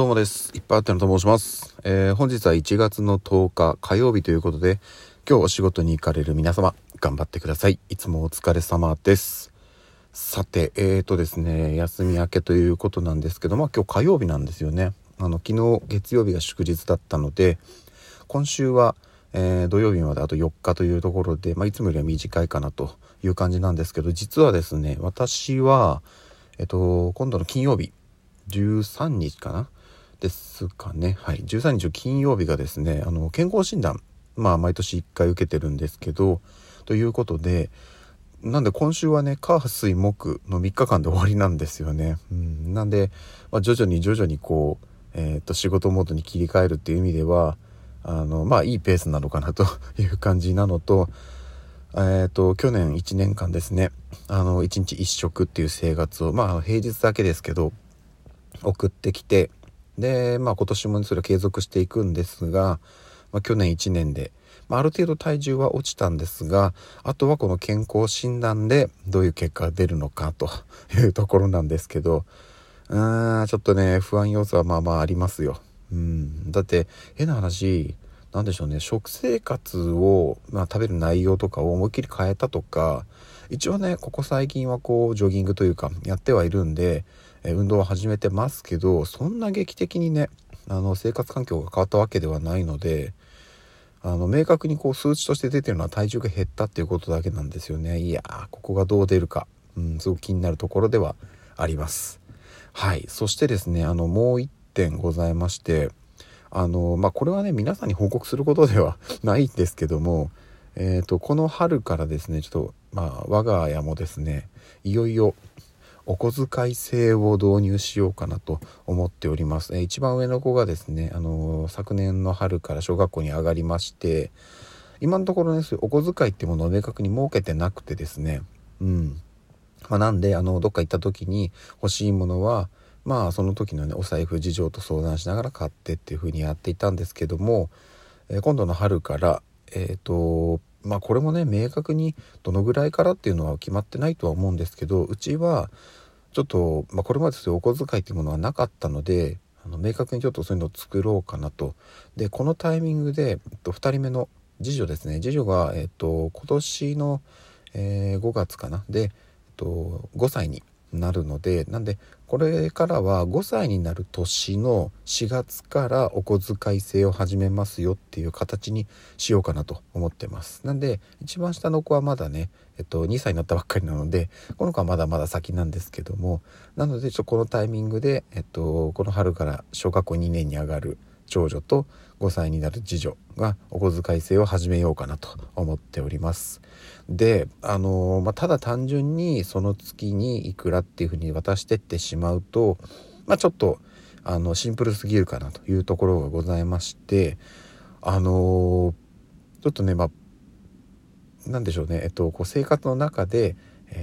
どうもです。いっぱいあってのと申します。えー、本日は1月の10日火曜日ということで、今日お仕事に行かれる皆様、頑張ってください。いつもお疲れ様です。さて、えーとですね、休み明けということなんですけど、まあ今日火曜日なんですよね。あの、昨日月曜日が祝日だったので、今週は、えー、土曜日まであと4日というところで、まあ、いつもよりは短いかなという感じなんですけど、実はですね、私は、えっと、今度の金曜日、13日かなですかね。はい。13日金曜日がですね、あの、健康診断、まあ、毎年1回受けてるんですけど、ということで、なんで今週はね、火、水、木の3日間で終わりなんですよね。うん。なんで、まあ、徐々に徐々にこう、えっ、と、仕事モードに切り替えるっていう意味では、あの、まあ、いいペースなのかなと いう感じなのと、えっ、と、去年1年間ですね、あの、1日1食っていう生活を、まあ、平日だけですけど、送ってきて、で、まあ今年もそれは継続していくんですが、まあ、去年1年で、まあ、ある程度体重は落ちたんですが、あとはこの健康診断でどういう結果が出るのかというところなんですけど、うーん、ちょっとね、不安要素はまあまあありますよ。うん。だって、変な話、なんでしょうね、食生活を、まあ、食べる内容とかを思いっきり変えたとか、一応ね、ここ最近はこう、ジョギングというか、やってはいるんで、え運動を始めてますけどそんな劇的にねあの生活環境が変わったわけではないのであの明確にこう数値として出てるのは体重が減ったっていうことだけなんですよね。いやーここがどう出るか、うん、すごく気になるところではあります。はい。そしてですねあのもう1点ございましてあのまあこれはね皆さんに報告することではないんですけどもえー、とこの春からですねちょっとまあ我が家もですねいよいよお小遣い制を導入しようかなと思っております。え一番上の子がですね、あの昨年の春から小学校に上がりまして、今のところね、そういうお小遣いってものを明確に設けてなくてですね、うん。まあ、なんで、あの、どっか行った時に欲しいものは、まあ、その時のね、お財布事情と相談しながら買ってっていう風にやっていたんですけども、えー、今度の春から、えっ、と、まあこれもね明確にどのぐらいからっていうのは決まってないとは思うんですけどうちはちょっと、まあ、これまでそういうお小遣いっていうものはなかったのであの明確にちょっとそういうのを作ろうかなと。でこのタイミングで、えっと、2人目の次女ですね。次女が、えっと、今年の、えー、5月かな。で、えっと、5歳になるのでなんでこれからは5歳になる年の4月からお小遣い制を始めますよっていう形にしようかなと思ってます。なんで一番下の子はまだね、えっと、2歳になったばっかりなのでこの子はまだまだ先なんですけどもなのでちょっとこのタイミングで、えっと、この春から小学校2年に上がる長女と5歳になる次女がお小遣い制を始めようかなと思っております。で、あの、まあ、ただ単純にその月にいくらっていうふうに渡してってしまうと、まあ、ちょっとあのシンプルすぎるかなというところがございまして、あの、ちょっとね、まあ、なんでしょうね、えっと、こう生活の中で、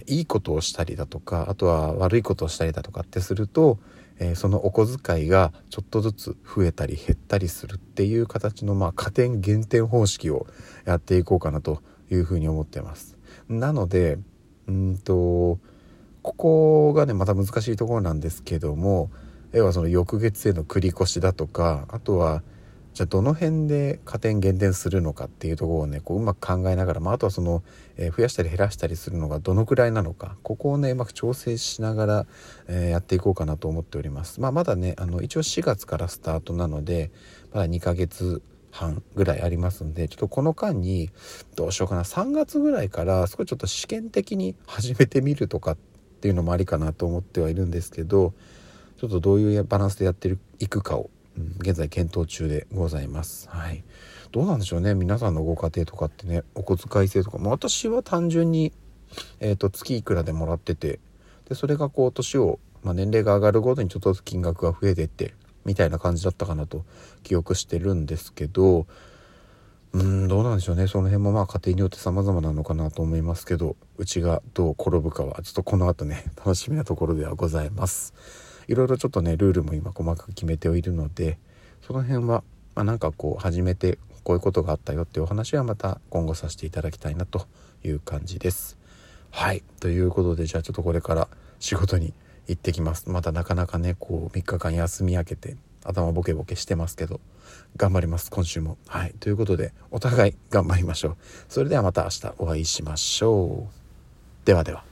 いいことをしたりだとかあとは悪いことをしたりだとかってすると、えー、そのお小遣いがちょっとずつ増えたり減ったりするっていう形の、まあ、加点減点方式をやっていこうかなというふうに思ってます。なのでうんとここがねまた難しいところなんですけども要はその翌月への繰り越しだとかあとはじゃあどの辺で加点減点するのかっていうところをねこううまく考えながら、まあ、あとはその、えー、増やしたり減らしたりするのがどのくらいなのかここをねうまく調整しながら、えー、やっていこうかなと思っております。まあ、まだねあの一応4月からスタートなのでまだ2ヶ月半ぐらいありますんでちょっとこの間にどうしようかな3月ぐらいから少しちょっと試験的に始めてみるとかっていうのもありかなと思ってはいるんですけどちょっとどういうバランスでやっていくかを現在検討中でございます。はい。どうなんでしょうね。皆さんのご家庭とかってね、お小遣い制とか、まあ、私は単純に、えっ、ー、と、月いくらでもらってて、で、それがこう、年を、まあ、年齢が上がるごとにちょっとずつ金額が増えてって、みたいな感じだったかなと記憶してるんですけど、うん、どうなんでしょうね。その辺もまあ家庭によって様々なのかなと思いますけど、うちがどう転ぶかは、ちょっとこの後ね、楽しみなところではございます。いろいろちょっとねルールも今細かく決めてはいるのでその辺は、まあ、なんかこう始めてこういうことがあったよっていうお話はまた今後させていただきたいなという感じです。はい。ということでじゃあちょっとこれから仕事に行ってきます。またなかなかねこう3日間休み明けて頭ボケボケしてますけど頑張ります今週も。はい。ということでお互い頑張りましょう。それではまた明日お会いしましょう。ではでは。